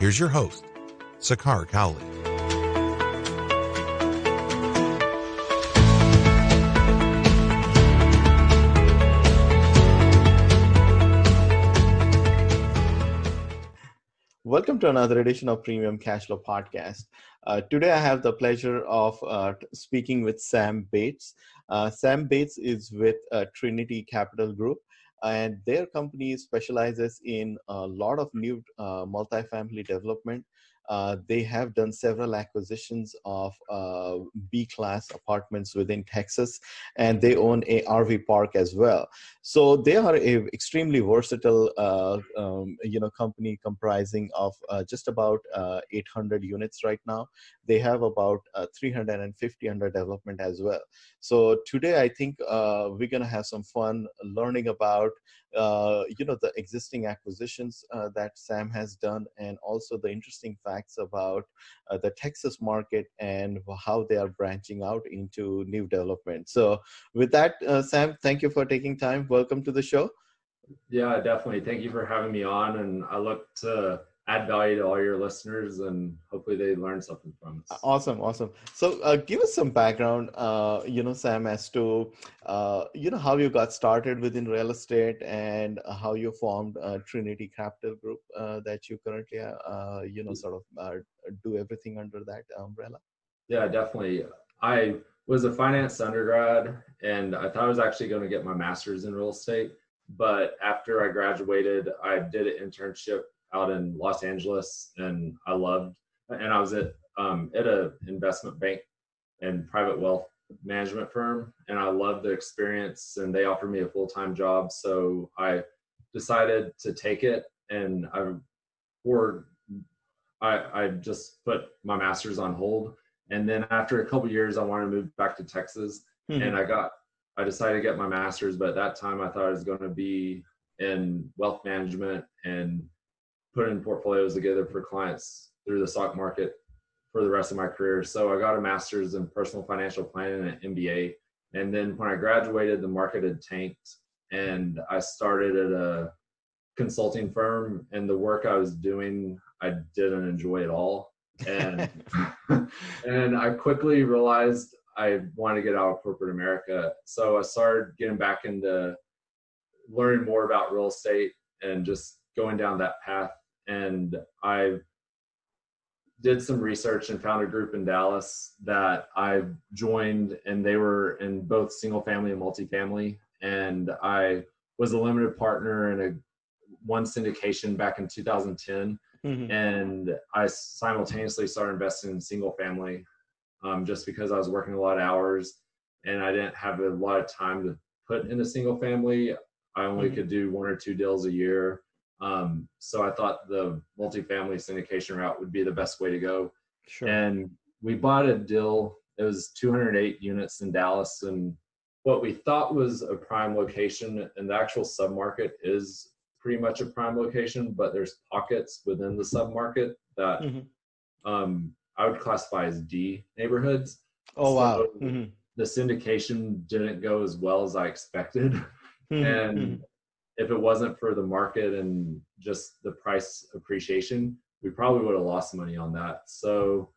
Here's your host, Sakar Cowley. Welcome to another edition of Premium Cash Flow Podcast. Uh, today, I have the pleasure of uh, speaking with Sam Bates. Uh, Sam Bates is with uh, Trinity Capital Group, and their company specializes in a lot of new uh, multifamily development uh, they have done several acquisitions of uh, B class apartments within Texas, and they own a RV park as well. So they are a extremely versatile, uh, um, you know, company comprising of uh, just about uh, 800 units right now. They have about 350 under development as well. So today, I think we're gonna have some fun learning about you know the existing acquisitions uh, that Sam has done, and also the interesting facts about uh, the Texas market and how they are branching out into new development. So, with that, uh, Sam, thank you for taking time. Welcome to the show. Yeah, definitely. Thank you for having me on, and I look to add value to all your listeners and hopefully they learn something from us. Awesome awesome. So uh, give us some background uh, you know sam as to uh, you know how you got started within real estate and how you formed trinity capital group uh, that you currently uh, you know sort of uh, do everything under that umbrella. Yeah definitely. I was a finance undergrad and i thought i was actually going to get my master's in real estate but after i graduated i did an internship out in Los Angeles, and I loved. And I was at um, at a investment bank and private wealth management firm, and I loved the experience. And they offered me a full time job, so I decided to take it. And I, for I, I just put my master's on hold. And then after a couple years, I wanted to move back to Texas, mm-hmm. and I got I decided to get my master's. But at that time, I thought I was going to be in wealth management and putting portfolios together for clients through the stock market for the rest of my career. So I got a master's in personal financial planning and an MBA. And then when I graduated, the market had tanked and I started at a consulting firm and the work I was doing, I didn't enjoy at all. And and I quickly realized I wanted to get out of corporate America. So I started getting back into learning more about real estate and just going down that path and I did some research and found a group in Dallas that I joined, and they were in both single family and multifamily. And I was a limited partner in a one syndication back in 2010, mm-hmm. and I simultaneously started investing in single family, um, just because I was working a lot of hours and I didn't have a lot of time to put in a single family. I only mm-hmm. could do one or two deals a year um, so I thought the multifamily syndication route would be the best way to go. Sure. And we bought a deal. It was 208 units in Dallas, and what we thought was a prime location, and the actual submarket is pretty much a prime location, but there's pockets within the submarket that mm-hmm. um, I would classify as D neighborhoods. Oh so wow! Mm-hmm. The syndication didn't go as well as I expected, mm-hmm. and mm-hmm if it wasn't for the market and just the price appreciation, we probably would have lost money on that. So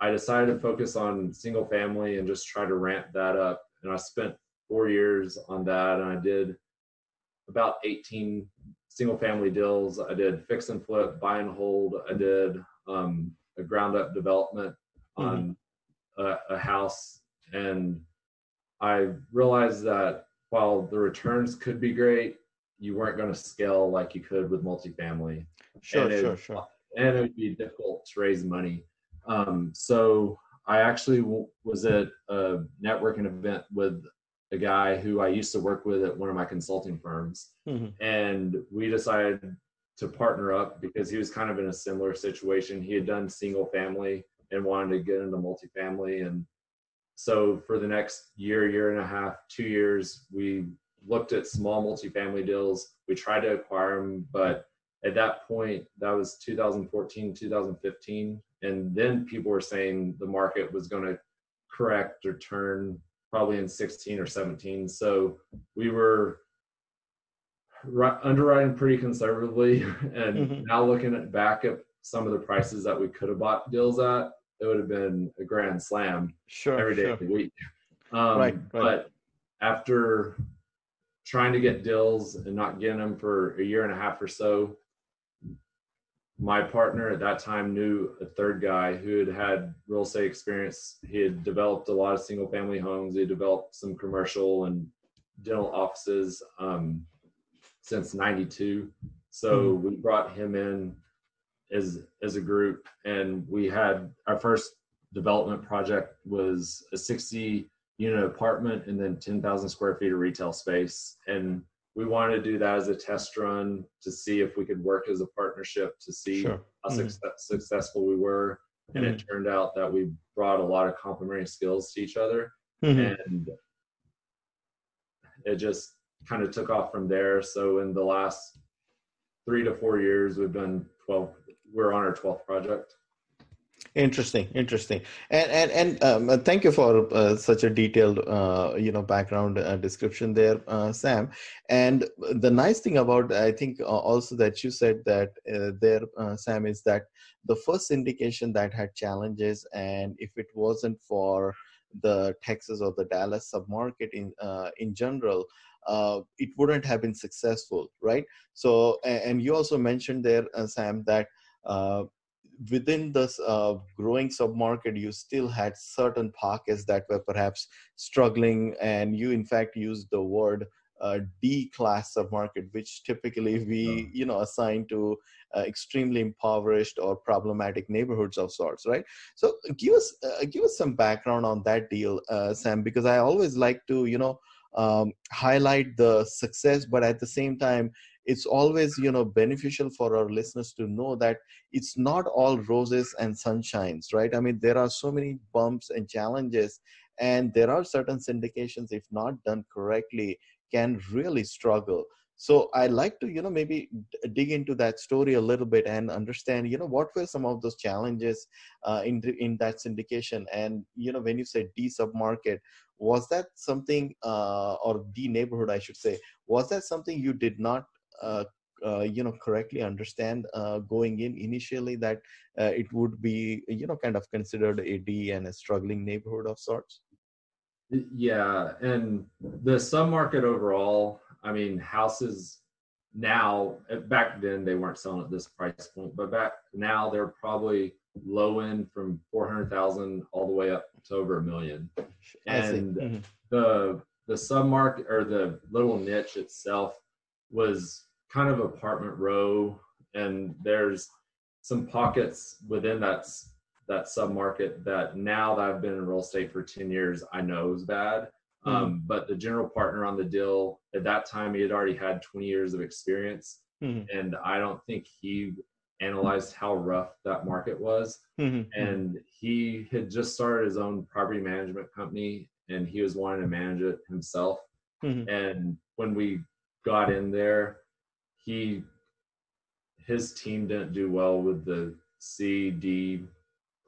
I decided to focus on single family and just try to ramp that up. And I spent four years on that and I did about 18 single family deals. I did fix and flip, buy and hold. I did um, a ground up development mm-hmm. on a, a house. And I realized that while the returns could be great, you weren't going to scale like you could with multifamily. Sure, and sure, sure. And it would be difficult to raise money. Um, so I actually w- was at a networking event with a guy who I used to work with at one of my consulting firms, mm-hmm. and we decided to partner up because he was kind of in a similar situation. He had done single family and wanted to get into multifamily. And so for the next year, year and a half, two years, we looked at small multifamily deals. We tried to acquire them, but at that point, that was 2014, 2015. And then people were saying the market was going to correct or turn probably in 16 or 17. So we were underwriting pretty conservatively. And mm-hmm. now looking at back at some of the prices that we could have bought deals at, it would have been a grand slam sure, every day sure. of the week. Um, right, right. But after trying to get deals and not getting them for a year and a half or so, my partner at that time knew a third guy who had had real estate experience. He had developed a lot of single family homes. He developed some commercial and dental offices um, since 92. So mm-hmm. we brought him in as, as a group and we had our first development project was a 60 unit apartment and then 10,000 square feet of retail space. And we wanted to do that as a test run to see if we could work as a partnership to see sure. how mm-hmm. success, successful we were. And mm-hmm. it turned out that we brought a lot of complementary skills to each other. Mm-hmm. And it just kind of took off from there. So in the last three to four years, we've done 12, we're on our 12th project. Interesting, interesting, and and and um, uh, thank you for uh, such a detailed, uh, you know, background uh, description there, uh, Sam. And the nice thing about I think uh, also that you said that there, Sam, is that the first syndication that had challenges, and if it wasn't for the Texas or the Dallas submarket in in general, it wouldn't have been successful, right? So, and you also mentioned there, Sam, that within this uh, growing submarket, you still had certain pockets that were perhaps struggling, and you in fact used the word uh, D class submarket, which typically we you know assign to uh, extremely impoverished or problematic neighborhoods of sorts, right? So give us uh, give us some background on that deal, uh, Sam, because I always like to you know um, highlight the success, but at the same time it's always you know beneficial for our listeners to know that it's not all roses and sunshines right? I mean there are so many bumps and challenges and there are certain syndications if not done correctly can really struggle. So i like to you know maybe dig into that story a little bit and understand you know what were some of those challenges uh, in in that syndication? And you know when you say d submarket was that something uh, or d neighborhood i should say was that something you did not you know correctly understand uh, going in initially that uh, it would be you know kind of considered a D and a struggling neighborhood of sorts. Yeah, and the submarket overall, I mean, houses now back then they weren't selling at this price point, but back now they're probably low end from four hundred thousand all the way up to over a million. And mm-hmm. the the submarket or the little niche itself was kind of apartment row, and there's some pockets within that that submarket that now that I've been in real estate for 10 years, I know is bad. Mm-hmm. Um, but the general partner on the deal at that time, he had already had 20 years of experience. Mm-hmm. And I don't think he analyzed how rough that market was. Mm-hmm. And he had just started his own property management company and he was wanting to manage it himself. Mm-hmm. And when we got in there, he his team didn't do well with the C D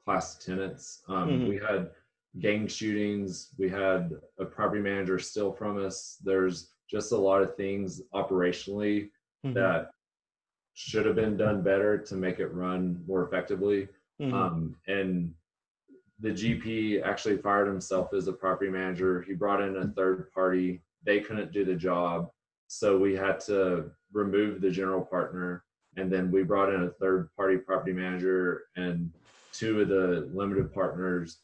class tenants. Um, mm-hmm. We had gang shootings. We had a property manager steal from us. There's just a lot of things operationally mm-hmm. that should have been done better to make it run more effectively. Mm-hmm. Um, and the GP actually fired himself as a property manager. He brought in a third party. They couldn't do the job. So we had to remove the general partner and then we brought in a third party property manager and two of the limited partners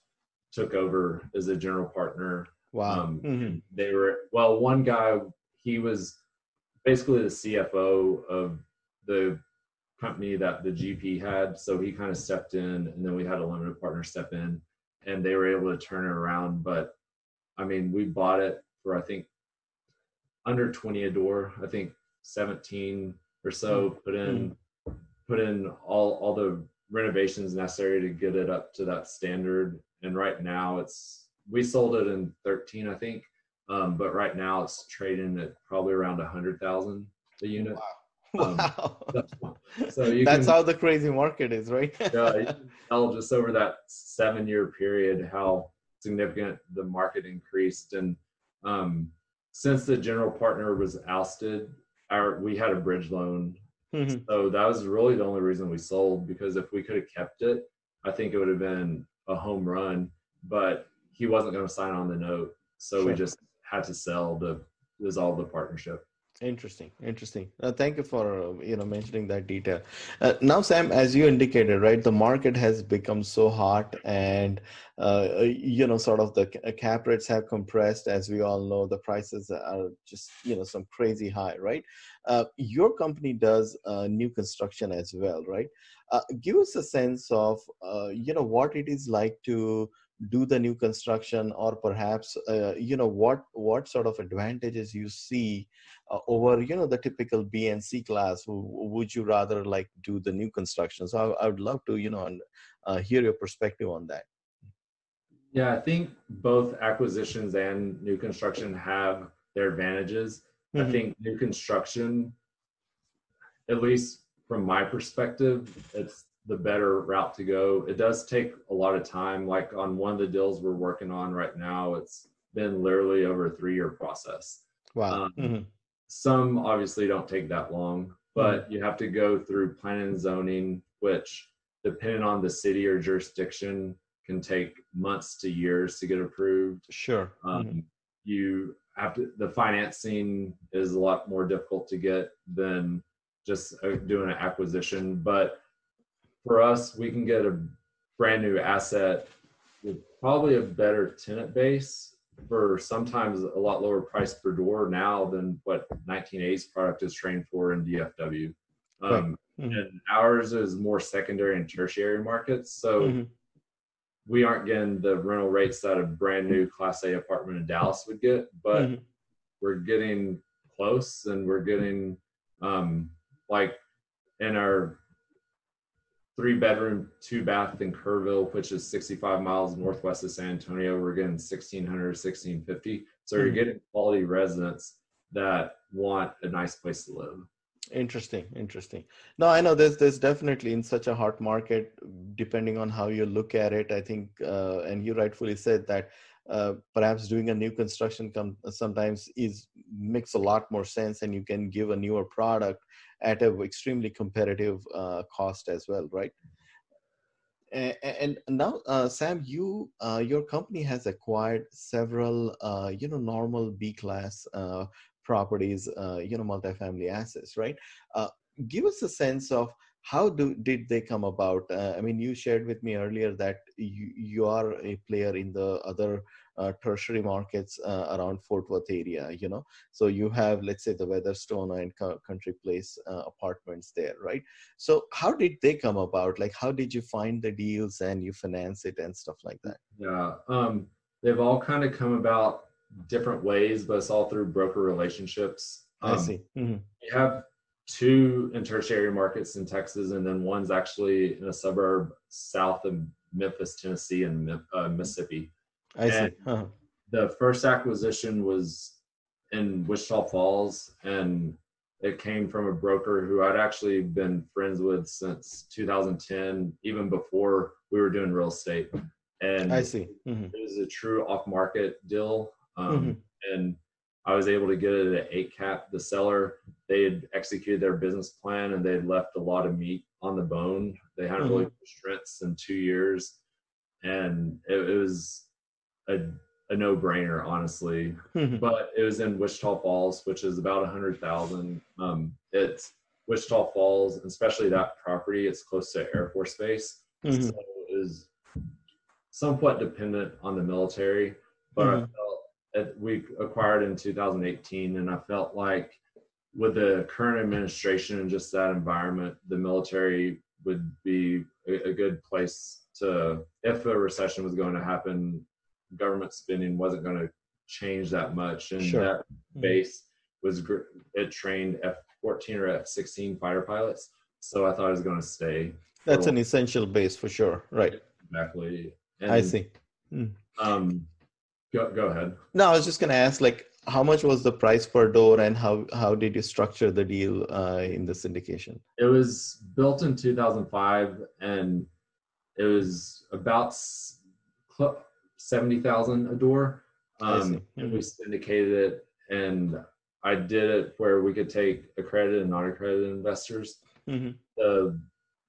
took over as a general partner wow um, mm-hmm. they were well one guy he was basically the cfo of the company that the gp had so he kind of stepped in and then we had a limited partner step in and they were able to turn it around but i mean we bought it for i think under 20 a door i think 17 or so, Mm. put in put in all all the renovations necessary to get it up to that standard. And right now, it's we sold it in 13, I think, um, but right now it's trading at probably around a hundred thousand a unit. Um, Wow. So you That's can, how the crazy market is, right? uh, you can tell just over that seven year period how significant the market increased. And um, since the general partner was ousted, our we had a bridge loan. Mhm. So that was really the only reason we sold because if we could have kept it, I think it would have been a home run. But he wasn't going to sign on the note. So we just had to sell to dissolve the partnership. Interesting, interesting. Uh, thank you for uh, you know mentioning that detail. Uh, now, Sam, as you indicated, right, the market has become so hot, and uh, you know, sort of the cap rates have compressed. As we all know, the prices are just you know some crazy high, right? Uh, your company does uh, new construction as well, right? Uh, give us a sense of uh, you know what it is like to do the new construction, or perhaps uh, you know what what sort of advantages you see uh, over you know the typical B and C class? Would you rather like do the new construction? So I, I would love to you know and, uh, hear your perspective on that. Yeah, I think both acquisitions and new construction have their advantages. I Mhm. think new construction, at least from my perspective, it's the better route to go. It does take a lot of time. Like on one of the deals we're working on right now, it's been literally over a three year process. Wow. Um, Mhm. Some obviously don't take that long, but you have to go through planning and zoning, which depending on the city or jurisdiction can take months to years to get approved. Sure. Um, Mhm. You have to, the financing is a lot more difficult to get than just uh, doing an acquisition. But for us, we can get a brand new asset with probably a better tenant base for sometimes a lot lower price per door now than what 19A's product is trained for in DFW. Um, Mhm. And ours is more secondary and tertiary markets. So Mhm. we aren't getting the rental rates that a brand new class A apartment in Dallas would get, but Mhm. we're getting close and we're getting um like in our three bedroom, two bath in Kerrville, which is 65 miles northwest of San Antonio, we're getting 1600, 1650. So you're Mhm. getting quality residents that want a nice place to live. Interesting, interesting. No, I know there's there's definitely in such a hot market, depending on how you look at it. I think, uh, and you rightfully said that uh, perhaps doing a new construction sometimes is makes a lot more sense, and you can give a newer product at an extremely competitive uh, cost as well, right? A- a- And now, uh, Sam, you uh, your company has acquired several, uh, you know, normal B class properties, you know, multifamily assets, right? Give us a sense of how do did they come about? Uh, I mean, you shared with me earlier that you, you are a player in the other uh, tertiary markets uh, around Fort Worth area, you know. So you have, let's say, the Weatherstone and Co- Country Place uh, apartments there, right? So how did they come about? Like, how did you find the deals and you finance it and stuff like that? Yeah. Um, they've all kind of come about different ways, but it's all through broker relationships. I Um, see. Mhm. We have two in tertiary markets in Texas, and then one's actually in a suburb south of Memphis, Tennessee, and uh, Mississippi. I see. Uh-huh. The first acquisition was in Wichita Falls, and it came from a broker who I'd actually been friends with since 2010, even before we were doing real estate. And I see. Mhm. it was a true off-market deal, um, Mhm. and I was able to get it at eight cap. The seller they had executed their business plan and they had left a lot of meat on the bone. They hadn't really pushed rents in two years, and it, it was a a no-brainer, honestly. Mhm. But it was in Wichita Falls, which is about a hundred thousand. Um, it's Wichita Falls, especially that property. It's close to Air Force Base, Mhm. so it was somewhat dependent on the military. But I Mhm. felt we acquired in 2018, and I felt like with the current administration and just that environment, the military would be a, a good place to, if a recession was going to happen, government spending wasn't going to change that much, and Sure. that Mhm. base was it trained F-14 or F-16 fighter pilots. So I thought I was going to stay. That's an essential base for sure. Right. Exactly. And, I see. Um, go go ahead. No, I was just going to ask, like, how much was the price per door, and how how did you structure the deal uh, in the syndication? It was built in 2005, and it was about seventy thousand a door. Um, and we syndicated it, and I did it where we could take accredited and non-accredited investors. Mm-hmm. The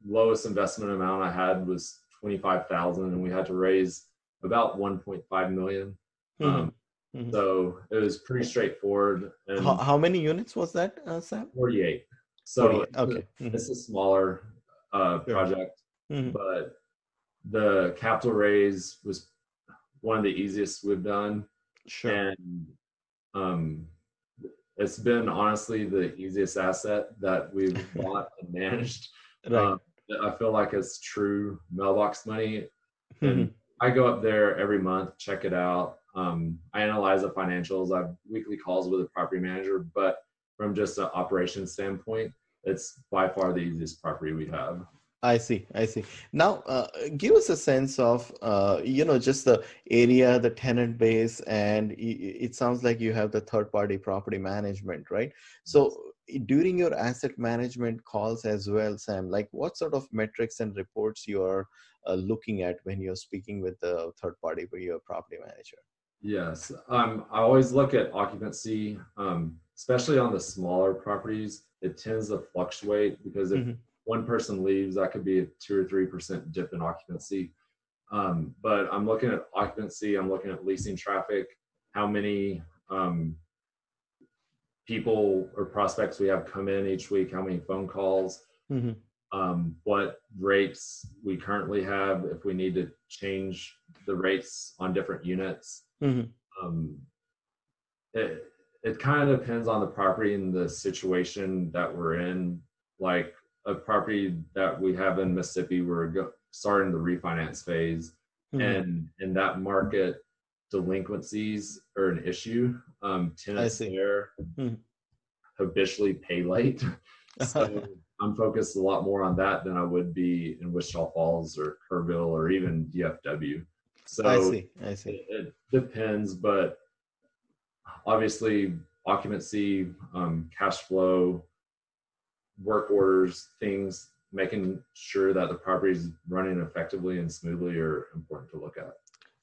lowest investment amount I had was twenty-five thousand, and we had to raise about one point five million. Mm-hmm. Um, mm-hmm. So it was pretty straightforward. And how, how many units was that, uh, Sam? Forty-eight. So 48. okay, mm-hmm. it's a smaller uh, project, mm-hmm. but the capital raise was one of the easiest we've done. Sure. And um, it's been honestly the easiest asset that we've bought and managed. Right. Um, I feel like it's true mailbox money. And I go up there every month, check it out. Um, I analyze the financials. I have weekly calls with the property manager, but from just an operation standpoint, it's by far the easiest property we have. I see. I see. Now, uh, give us a sense of, uh, you know, just the area, the tenant base, and it sounds like you have the third party property management, right? So, during your asset management calls as well, Sam, like what sort of metrics and reports you are uh, looking at when you're speaking with the third party for your property manager? Yes. Um, I always look at occupancy, um, especially on the smaller properties. It tends to fluctuate because if mm-hmm one person leaves, that could be a two or three percent dip in occupancy. Um, but I'm looking at occupancy. I'm looking at leasing traffic. How many um, people or prospects we have come in each week? How many phone calls? Mm-hmm. Um, what rates we currently have? If we need to change the rates on different units. Mm-hmm. Um, it, it kind of depends on the property and the situation that we're in. Like a property that we have in Mississippi. We're go- starting the refinance phase, mm-hmm. and in that market, delinquencies are an issue. Um, tenants there mm-hmm. habitually pay late, so I'm focused a lot more on that than I would be in Wichita Falls or Kerrville or even DFW. So I see. I see. It, it depends, but obviously occupancy, um, cash flow, work orders, things, making sure that the property is running effectively and smoothly are important to look at.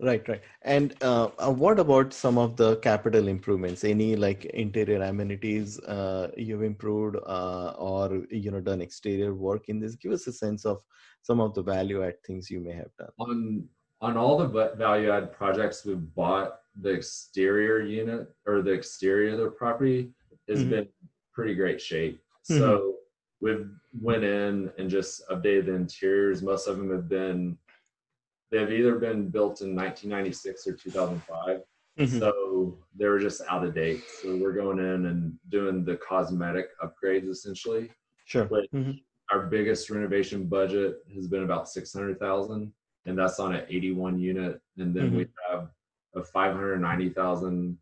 Right, right. And uh, uh, what about some of the capital improvements? Any like interior amenities uh, you've improved uh, or you know done exterior work in this? Give us a sense of some of the value add things you may have done. On on all the value add projects we've bought, the exterior unit or the exterior of the property has mm-hmm. been pretty great shape. Mm-hmm. So we've went in and just updated the interiors. Most of them have been they've either been built in 1996 or 2005. Mm-hmm. So they were just out of date. So we're going in and doing the cosmetic upgrades essentially. Sure. Mm-hmm. Our biggest renovation budget has been about 600,000 and that's on an 81 unit. And then mm-hmm. we have a 590,000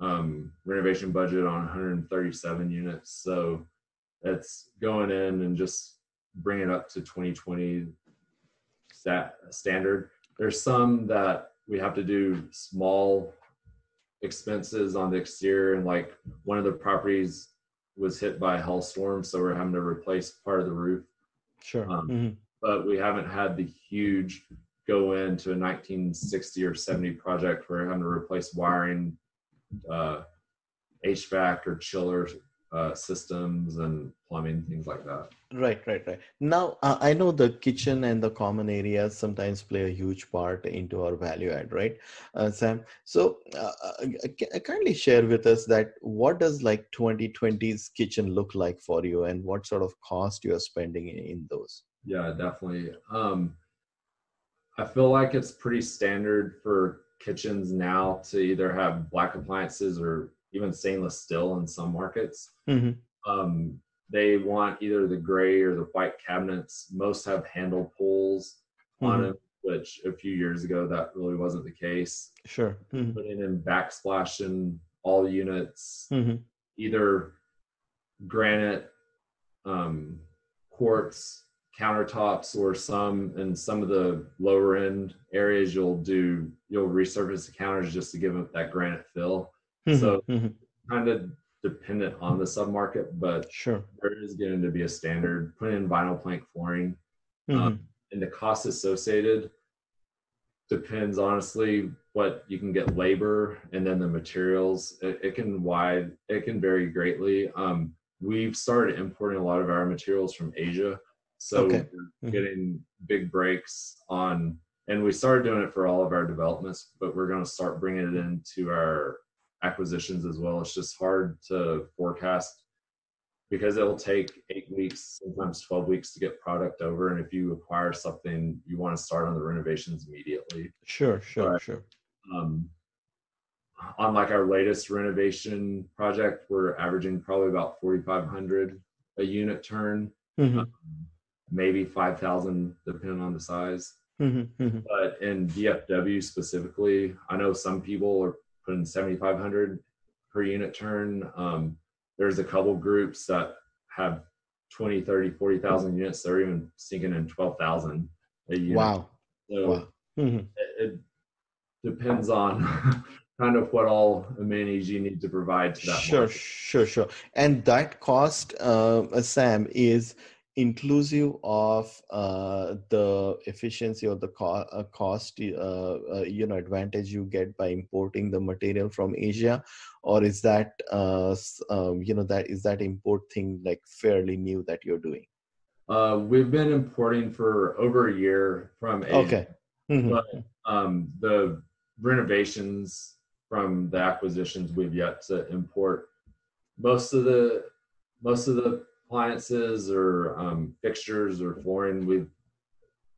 um, renovation budget on 137 units. So that's going in and just bring it up to 2020 stat, standard. There's some that we have to do small expenses on the exterior, and like one of the properties was hit by a hailstorm, so we're having to replace part of the roof. Sure. Um, mm-hmm. But we haven't had the huge go into a 1960 or 70 project where we're having to replace wiring, uh, HVAC or chiller uh, systems and plumbing, things like that. Right, right, right. Now, uh, I know the kitchen and the common areas sometimes play a huge part into our value add, right, uh, Sam? So, uh, uh kindly share with us that what does like 2020's kitchen look like for you, and what sort of cost you are spending in those? Yeah, definitely. Um, I feel like it's pretty standard for kitchens now to either have black appliances or even stainless steel in some markets. Mm-hmm. Um, they want either the gray or the white cabinets. Most have handle pulls mm-hmm. on them, which a few years ago that really wasn't the case. Sure. Mm-hmm. Putting in backsplash in all units. Mm-hmm. either granite, um, quartz countertops, or some in some of the lower end areas you'll do you'll resurface the counters just to give them that granite fill. Mhm, So mhm. kind of dependent on the submarket, but sure. there is going to be a standard. Put in vinyl plank flooring Mhm. Um, and the cost associated depends honestly what you can get labor and then the materials it, it can wide it can vary greatly um, we've started importing a lot of our materials from asia so Okay. we're Mhm. getting big breaks on and we started doing it for all of our developments but we're going to start bringing it into our acquisitions as well it's just hard to forecast because it'll take eight weeks, sometimes 12 weeks to get product over. And if you acquire something, you want to start on the renovations immediately. Sure, sure, Right. sure. Um, on like our latest renovation project, we're averaging probably about 4,500 a unit turn, Mhm, um, maybe 5,000 depending on the size. mhm, mhm. But in DFW specifically, I know some people are putting 7,500 per unit turn. Um, there's a couple groups that have 20, 30, 40,000 units. They're even sinking in 12,000 a unit. Wow, So wow. Mhm. it, it depends on kind of what all amenities you need to provide to that Sure, market. sure, sure. And that cost, uh, Sam, is inclusive of uh, the efficiency or the co- uh, cost, uh, uh, you know, advantage you get by importing the material from Asia, or is that, uh, um, you know, that is that import thing like fairly new that you're doing? Uh, we've been importing for over a year from Asia. Okay. Mhm. But um, the renovations from the acquisitions we've yet to import most of the most of the appliances or um, fixtures or flooring. We've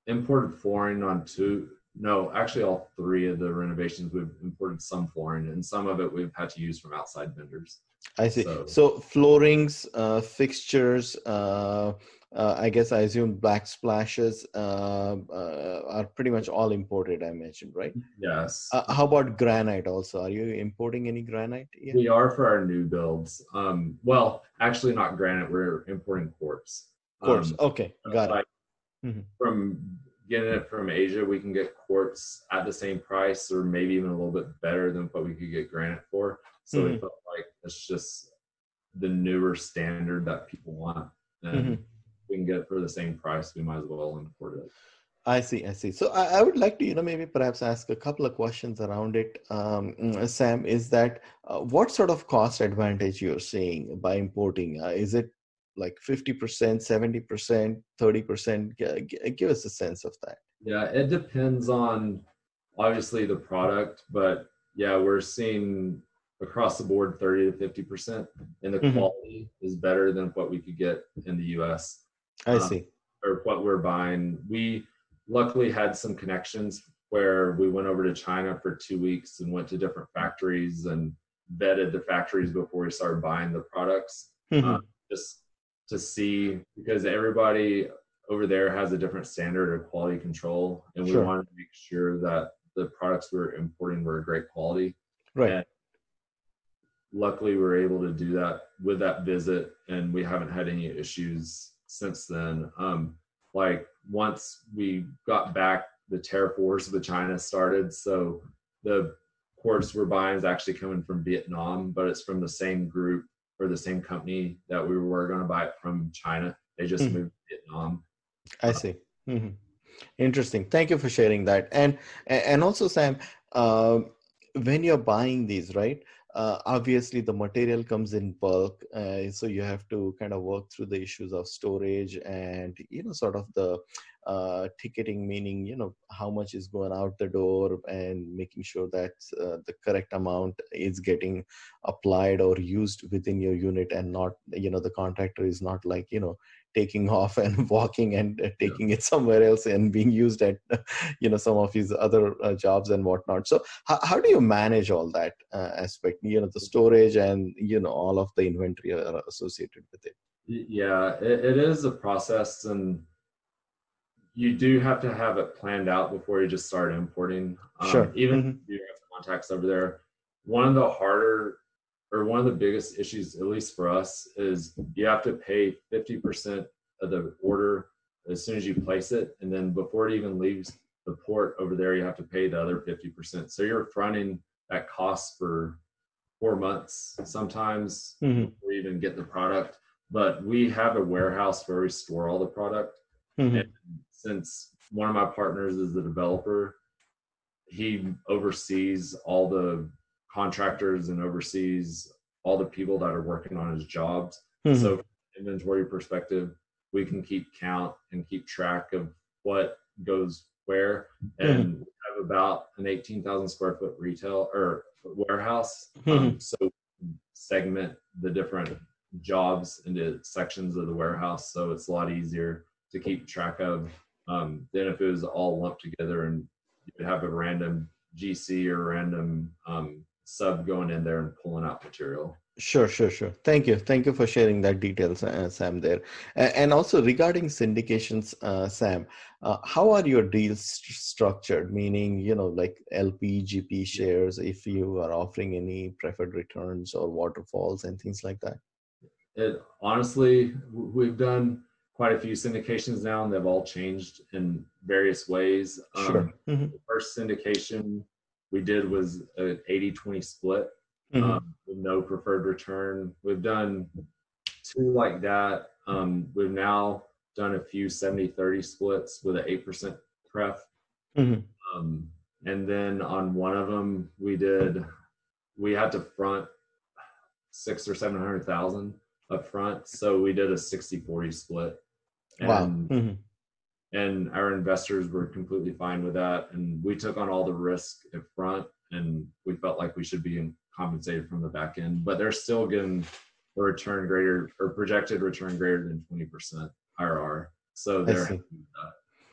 imported flooring on two no actually all three of the renovations. We've imported some flooring and some of it we've had to use from outside vendors. I see. So- So, floorings, uh, fixtures, uh, uh, I guess I assume black splashes uh, uh, are pretty much all imported. I mentioned, right? yes Uh, how about granite? Also, are you importing any granite? Yeah. we are for our new builds um, well actually not granite we're importing quartz Of course. Um, okay, got it. like Mhm. from getting it from Asia, we can get quartz at the same price or maybe even a little bit better than what we could get granite for. So we Mhm. felt like it's just the newer standard that people want. And Mhm. We can get it for the same price, we might as well import it. I see. I see. So I, I would like to, you know, maybe perhaps ask a couple of questions around it. Um, Sam, is that uh, what sort of cost advantage you're seeing by importing? Uh, is it like 50%, 70%, 30%? G- g- give us a sense of that. Yeah, it depends on obviously the product, but yeah, we're seeing across the board 30 to 50%, and the Mhm. quality is better than what we could get in the US. I Um, see. or what we're buying. We luckily had some connections where we went over to China for two weeks and went to different factories and vetted the factories before we started buying the products Mhm. uh, just to see because everybody over there has a different standard of quality control and we Sure. wanted to make sure that the products we were importing were great quality right. and luckily we were able to do that with that visit and we haven't had any issues since then um like once we got back the tariff wars with china started so the quartz we're buying is actually coming from vietnam but it's from the same group or the same company that we were going to buy it from china they just Mhm. moved to vietnam I see. Mm-hmm. Interesting. Thank you for sharing that. And and also, Sam, um, when you're buying these, right? Uh, obviously, the material comes in bulk, uh, so you have to kind of work through the issues of storage and you know, sort of the uh, ticketing, meaning you know how much is going out the door and making sure that uh, the correct amount is getting applied or used within your unit, and not you know the contractor is not like you know taking off and walking and uh, taking it somewhere else and being used at you know some of his other uh, jobs and whatnot. So how, how do you manage all that uh, aspect you know the storage and you know all of the inventory are associated with it? Yeah, it, it is a process, and you do have to have it planned out before you just start importing. Um, Sure. Even Mhm. if you have contacts over there, one of the harder or one of the biggest issues, at least for us, is you have to pay 50% of the order as soon as you place it. And then before it even leaves the port over there, you have to pay the other 50%. So you're fronting that cost for four months sometimes Mhm. before you even get the product. But we have a warehouse where we store all the product. Mhm. And since one of my partners is the developer, he oversees all the contractors and oversees all the people that are working on his jobs. Mhm. So, from an inventory perspective, we can keep count and keep track of what goes where. And we have about an 18,000 square foot retail or warehouse. Um, so, segment the different jobs into sections of the warehouse. So, it's a lot easier to keep track of um, than if it was all lumped together and you would have a random GC or random um, sub going in there and pulling out material. Sure, sure, sure. Thank you. Thank you for sharing that details, uh, Sam, there. And also regarding syndications, uh, Sam, uh, how are your deals st- structured? Meaning, you know, like LP, GP shares, if you are offering any preferred returns or waterfalls and things like that? It honestly, we've done quite a few syndications now, and they've all changed in various ways. Sure. Mhm, the first syndication we did was an 80 20 split mhm, um, with no preferred return. We've done two like that. Um, we've now done a few 70 30 splits with an 8% pref. mhm. Um, and then on one of them, we did, we had to front six or 700,000 up front. So we did a 60 40 split. Wow. And mhm. and our investors were completely fine with that and we took on all the risk up front and we felt like we should be compensated from the back end but they're still getting a return greater or projected return greater than 20% irr so they're happy with that.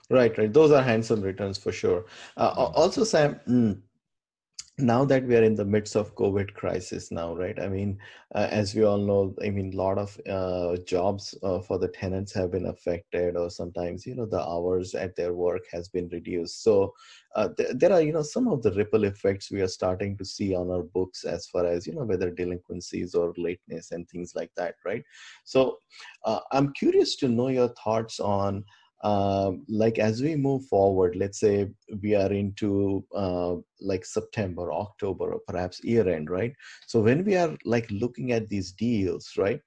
Right, right. Those are handsome returns for sure. Uh, Also, Sam, mm, now that we are in the midst of COVID crisis now, right? I mean, uh, as we all know, I mean, a lot of uh, jobs uh, for the tenants have been affected, or sometimes, you know, the hours at their work has been reduced. So uh, th- there are, you know, some of the ripple effects we are starting to see on our books as far as, you know, whether delinquencies or lateness and things like that, right? So uh, I'm curious to know your thoughts on um, like as we move forward let's say we are into uh, like september october or perhaps year end right? So when we are like looking at these deals right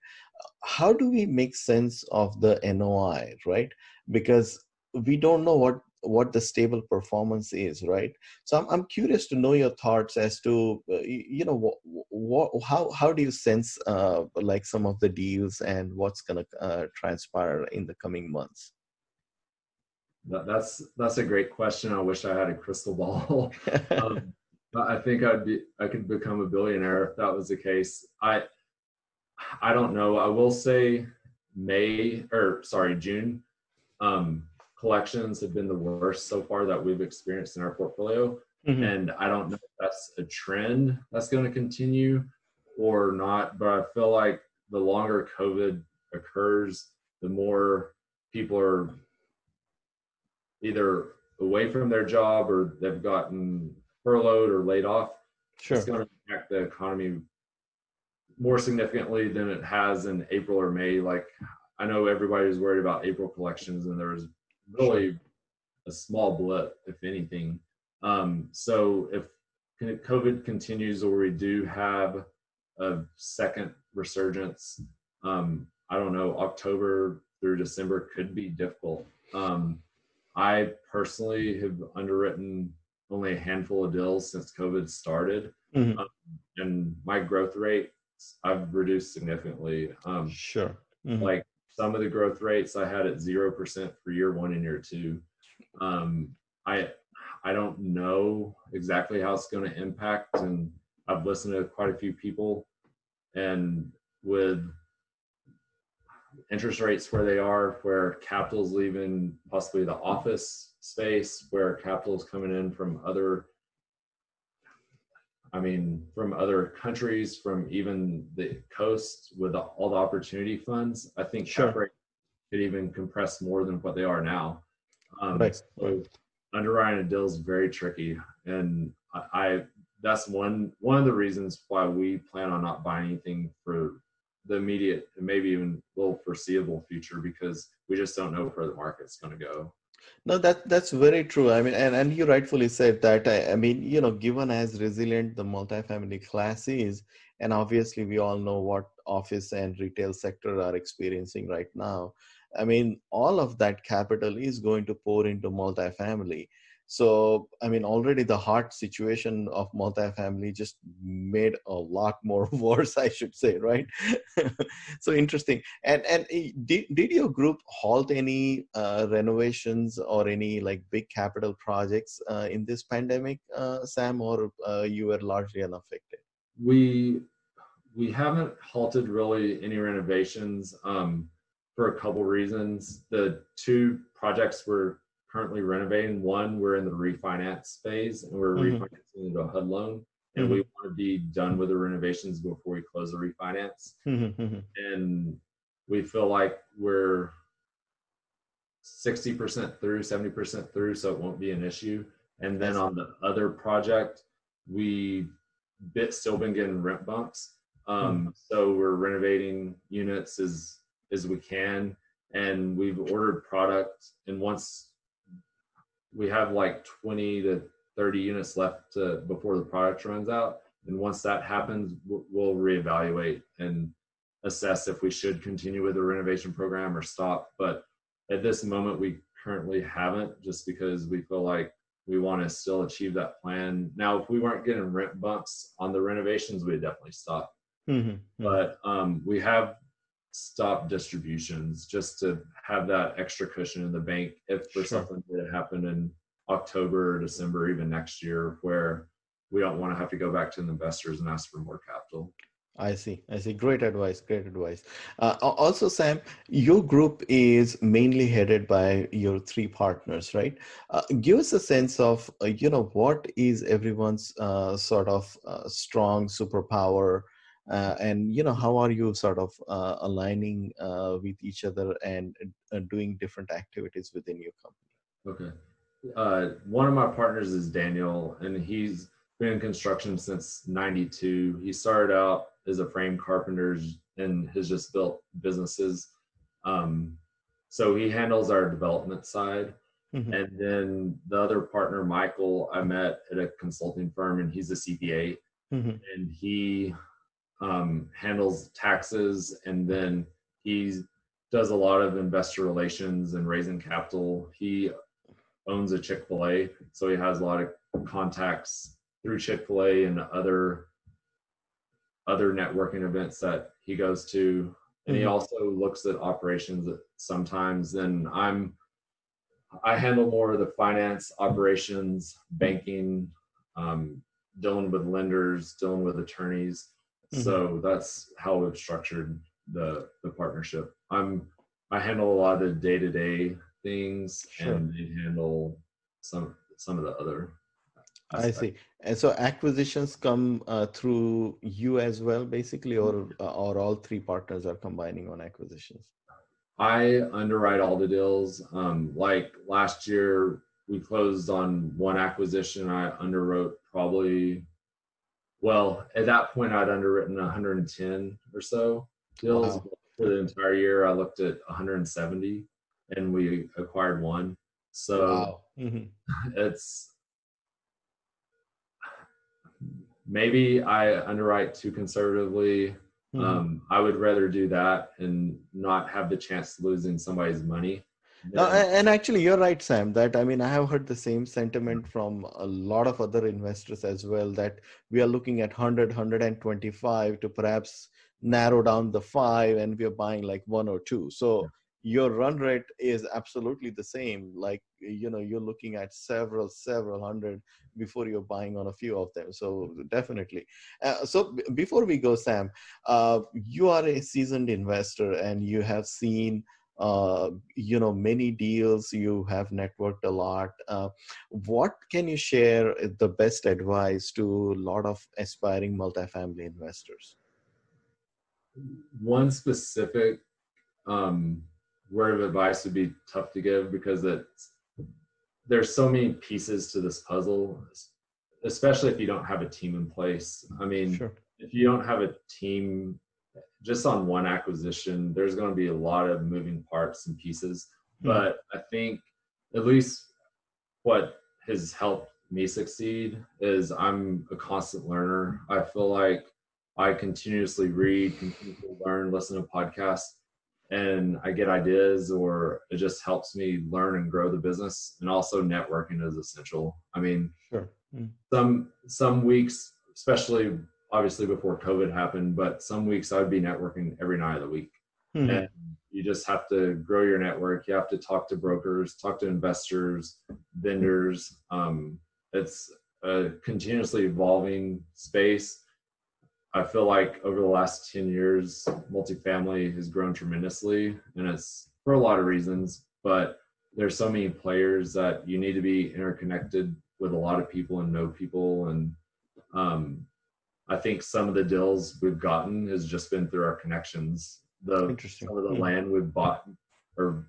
how do we make sense of the noi right? Because we don't know what what the stable performance is right? So i'm, I'm curious to know your thoughts as to uh, you know what, what how how do you sense uh, like some of the deals and what's going to uh, transpire in the coming months That, that's that's a great question. I wish I had a crystal ball. um, but I think I'd be I could become a billionaire if that was the case. I I don't know. I will say May or sorry June um, collections have been the worst so far that we've experienced in our portfolio, Mhm. and I don't know if that's a trend that's going to continue or not. But I feel like the longer COVID occurs, the more people are either away from their job or they've gotten furloughed or laid off Sure. it's going to impact the economy more significantly than it has in April or May. Like I know everybody was worried about April collections, and there was really a small blip, if anything. Um, so if COVID continues, or we do have a second resurgence, um, I don't know. October through December could be difficult. Um, I personally have underwritten only a handful of deals since COVID started Mhm. and my growth rate I've reduced significantly. Um, Sure. Mhm. like some of the growth rates I had at zero percent for year one and year two. Um, I I don't know exactly how it's going to impact, and I've listened to quite a few people, and with interest rates where they are, where capital's leaving possibly the office space, where capital's coming in from other I mean, from other countries, from even the coast with the, all the opportunity funds, I think Sure. cap rate could even compress more than what they are now. Um, Right, so underwriting a deal is very tricky, and I, I that's one one of the reasons why we plan on not buying anything for the immediate and maybe even little foreseeable future because we just don't know where the market's going to go. No, that that's very true. I mean, and, and you rightfully said that. I, I mean, you know, given as resilient the multifamily class is, and obviously we all know what office and retail sector are experiencing right now. I mean, all of that capital is going to pour into multifamily. So, I mean, already the hard situation of multifamily just made a lot more worse, I should say, right? so interesting. And and eh, did, did your group halt any uh, renovations or any like big capital projects uh, in this pandemic, uh, Sam, or uh, you were largely unaffected? We we haven't halted really any renovations um, for a couple reasons. The two projects we're currently renovating, one we're in the refinance phase and we're mm-hmm. refinancing into a HUD loan, and mm-hmm. we want to be done with the renovations before we close the refinance. Mm-hmm. mm-hmm. And we feel like we're 60% through, 70% through, so it won't be an issue. And then on the other project, we bit still been getting rent bumps um, mm. So we're renovating units as as we can, and we've ordered product. And once we have like 20 to 30 units left to, before the product runs out, and once that happens, we'll reevaluate and assess if we should continue with the renovation program or stop. But at this moment, we currently haven't, just because we feel like we want to still achieve that plan. Now, if we weren't getting rent bumps on the renovations, we'd definitely stop. Mm-hmm. But um, we have stopped distributions just to have that extra cushion in the bank if for sure. something that happened in October or December, even next year, where we don't want to have to go back to the investors and ask for more capital. I see. I see. Great advice. Great advice. Uh, also, Sam, your group is mainly headed by your three partners, right? Uh, give us a sense of, uh, you know, what is everyone's uh, sort of uh, strong superpower and you know how are you sort of uh, aligning uh, with each other and uh, doing different activities within your company? Okay. Uh, one of my partners is daniel and he's been in construction since 92 he started out as a frame carpenter and has just built businesses. Um, so he handles our development side. Mm-hmm. and then the other partner michael i met at a consulting firm and he's a cpa mm-hmm. and he um, handles taxes, and then he does a lot of investor relations and raising capital. He owns a Chick Fil A, so he has a lot of contacts through Chick Fil A and other other networking events that he goes to. And he mm-hmm. also looks at operations sometimes. And I'm I handle more of the finance, operations, banking, um, dealing with lenders, dealing with attorneys. Mm-hmm. So that's how we've structured the the partnership. I'm I handle a lot of the day to day things, sure. and they handle some some of the other. Aspects. I see. And so acquisitions come uh, through you as well, basically, or uh, or all three partners are combining on acquisitions. I underwrite all the deals. Um, like last year, we closed on one acquisition. I underwrote probably well, at that point, I'd underwritten 110 or so deals. Wow. For the entire year, I looked at 170 and we acquired one. So wow. mm-hmm. it's maybe I underwrite too conservatively. Mm-hmm. Um, I would rather do that and not have the chance of losing somebody's money no, and actually, you're right, Sam. That I mean, I have heard the same sentiment from a lot of other investors as well. That we are looking at 100, 125 to perhaps narrow down the five, and we are buying like one or two. So your run rate is absolutely the same. Like you know, you're looking at several, several hundred before you're buying on a few of them. So definitely. Uh, so b- before we go, Sam, uh, you are a seasoned investor, and you have seen uh, you know many deals you have networked a lot uh, what can you share the best advice to a lot of aspiring multifamily investors one specific um, word of advice would be tough to give because it's there's so many pieces to this puzzle especially if you don't have a team in place. I mean, Sure. if you don't have a team just on one acquisition, there's going to be a lot of moving parts and pieces. Hmm. But I think at least what has helped me succeed is I'm a constant learner. I feel like I continuously read, continuously learn, listen to podcasts, and I get ideas, or it just helps me learn and grow the business. And also, networking is essential. I mean, Sure. Mm. some some weeks, especially obviously before COVID happened, but some weeks I'd be networking every night of the week. Mhm. And you just have to grow your network. You have to talk to brokers, talk to investors, vendors. Um, it's a continuously evolving space. I feel like over the last 10 years, multifamily has grown tremendously, and it's for a lot of reasons, but there's so many players that you need to be interconnected with a lot of people and know people. And um, I think some of the deals we've gotten has just been through our connections. The Interesting. some of the Hmm. land we've bought or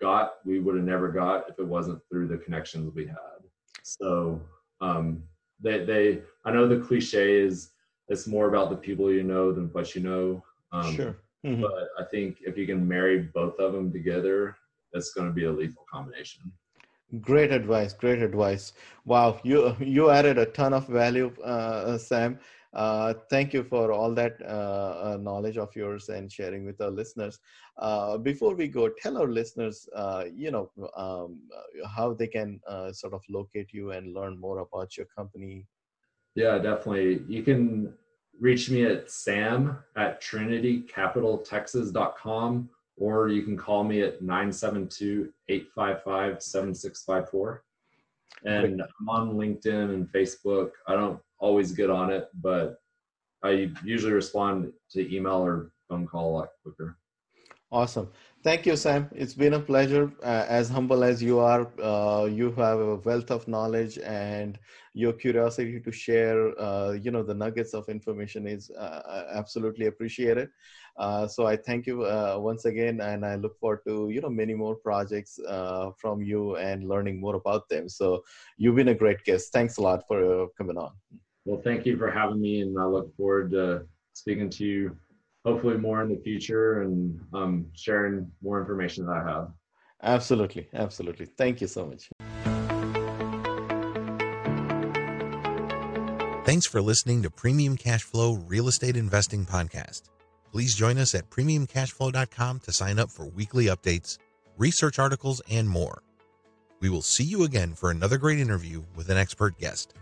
got, we would have never got if it wasn't through the connections we had. So um, they they I know the cliche is it's more about the people you know than what you know. Um, Sure. Mhm. But I think if you can marry both of them together, that's going to be a lethal combination. Great advice. Great advice. Wow, you you added a ton of value, uh, Sam. Uh, thank you for all that uh, uh, knowledge of yours and sharing with our listeners. Uh, before we go, tell our listeners, uh, you know, um, uh, how they can sort of locate you and learn more about your company. Yeah, definitely. You can reach me at sam at trinitycapitaltexas.com or you can call me at 972-855-7654. And I'm on LinkedIn and Facebook. I don't always get on it, but I usually respond to email or phone call a lot quicker. Awesome. Thank you, Sam. It's been a pleasure. Uh, as humble as you are, uh, you have a wealth of knowledge, and your curiosity to share, uh, you know, the nuggets of information is uh, absolutely appreciated. Uh, so I thank you uh, once again, and I look forward to you know many more projects uh, from you and learning more about them. So you've been a great guest. Thanks a lot for uh, coming on. Well, thank you for having me, and I look forward to speaking to you hopefully more in the future and um, sharing more information that I have. Absolutely, absolutely. Thank you so much. Thanks for listening to Premium Cashflow Real Estate Investing Podcast. Please join us at premiumcashflow.com to sign up for weekly updates, research articles, and more. We will see you again for another great interview with an expert guest.